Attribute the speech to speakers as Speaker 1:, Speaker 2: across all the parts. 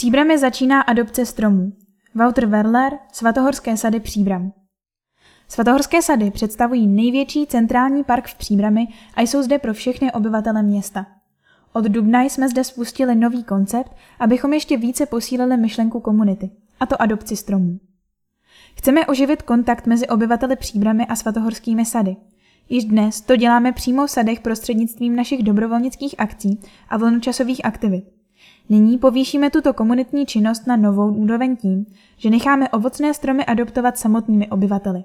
Speaker 1: Příbramy začíná adopce stromů. Wouter Werler, Svatohorské sady Příbram. Svatohorské sady představují největší centrální park v Příbrami a jsou zde pro všechny obyvatele města. Od dubna jsme zde spustili nový koncept, abychom ještě více posílili myšlenku komunity, a to adopci stromů. Chceme oživit kontakt mezi obyvateli Příbramy a svatohorskými sady. Již dnes to děláme přímo v sadech prostřednictvím našich dobrovolnických akcí a volnočasových aktivit. Nyní povýšíme tuto komunitní činnost na novou úroveň tím, že necháme ovocné stromy adoptovat samotnými obyvateli.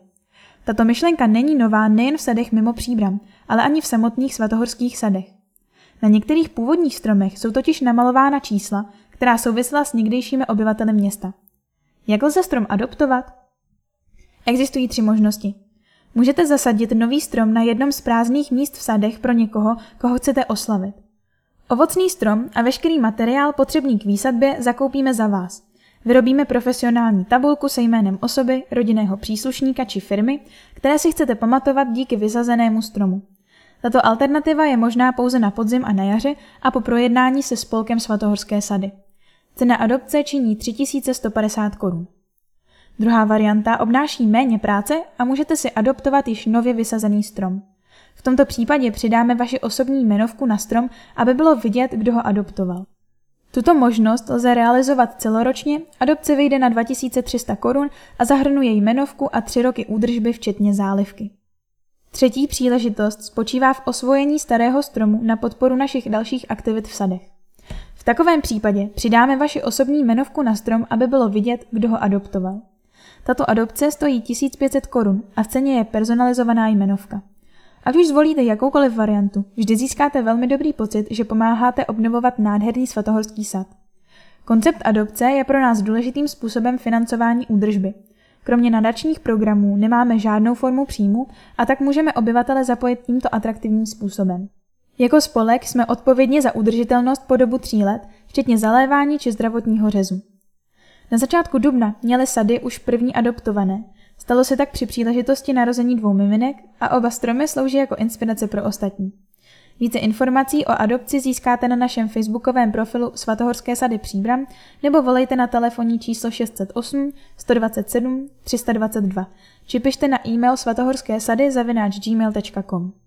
Speaker 1: Tato myšlenka není nová nejen v sadech mimo příbram, ale ani v samotných svatohorských sadech. Na některých původních stromech jsou totiž namalována čísla, která souvisela s někdejšími obyvateli města. Jak lze strom adoptovat? Existují tři možnosti. Můžete zasadit nový strom na jednom z prázdných míst v sadech pro někoho, koho chcete oslavit. Ovocný strom a veškerý materiál potřebný k výsadbě zakoupíme za vás. Vyrobíme profesionální tabulku se jménem osoby, rodinného příslušníka či firmy, které si chcete pamatovat díky vysazenému stromu. Tato alternativa je možná pouze na podzim a na jaře a po projednání se spolkem svatohorské sady. Cena adopce činí 3150 korun. Druhá varianta obnáší méně práce a můžete si adoptovat již nově vysazený strom. V tomto případě přidáme vaši osobní jmenovku na strom, aby bylo vidět, kdo ho adoptoval. Tuto možnost lze realizovat celoročně, adopce vyjde na 2300 korun a zahrnuje jmenovku a tři roky údržby včetně zálivky. Třetí příležitost spočívá v osvojení starého stromu na podporu našich dalších aktivit v sadech. V takovém případě přidáme vaši osobní jmenovku na strom, aby bylo vidět, kdo ho adoptoval. Tato adopce stojí 1500 korun a v ceně je personalizovaná jmenovka. Ať už zvolíte jakoukoliv variantu, vždy získáte velmi dobrý pocit, že pomáháte obnovovat nádherný svatohorský sad. Koncept adopce je pro nás důležitým způsobem financování údržby. Kromě nadačních programů nemáme žádnou formu příjmu a tak můžeme obyvatele zapojit tímto atraktivním způsobem. Jako spolek jsme odpovědni za udržitelnost po dobu tří let, včetně zalévání či zdravotního řezu. Na začátku dubna měly sady už první adoptované. Stalo se tak při příležitosti narození dvou miminek a oba stromy slouží jako inspirace pro ostatní. Více informací o adopci získáte na našem facebookovém profilu Svatohorské sady Příbram nebo volejte na telefonní číslo 608 127 322 či pište na e-mail svatohorské sady zavináč gmail.com.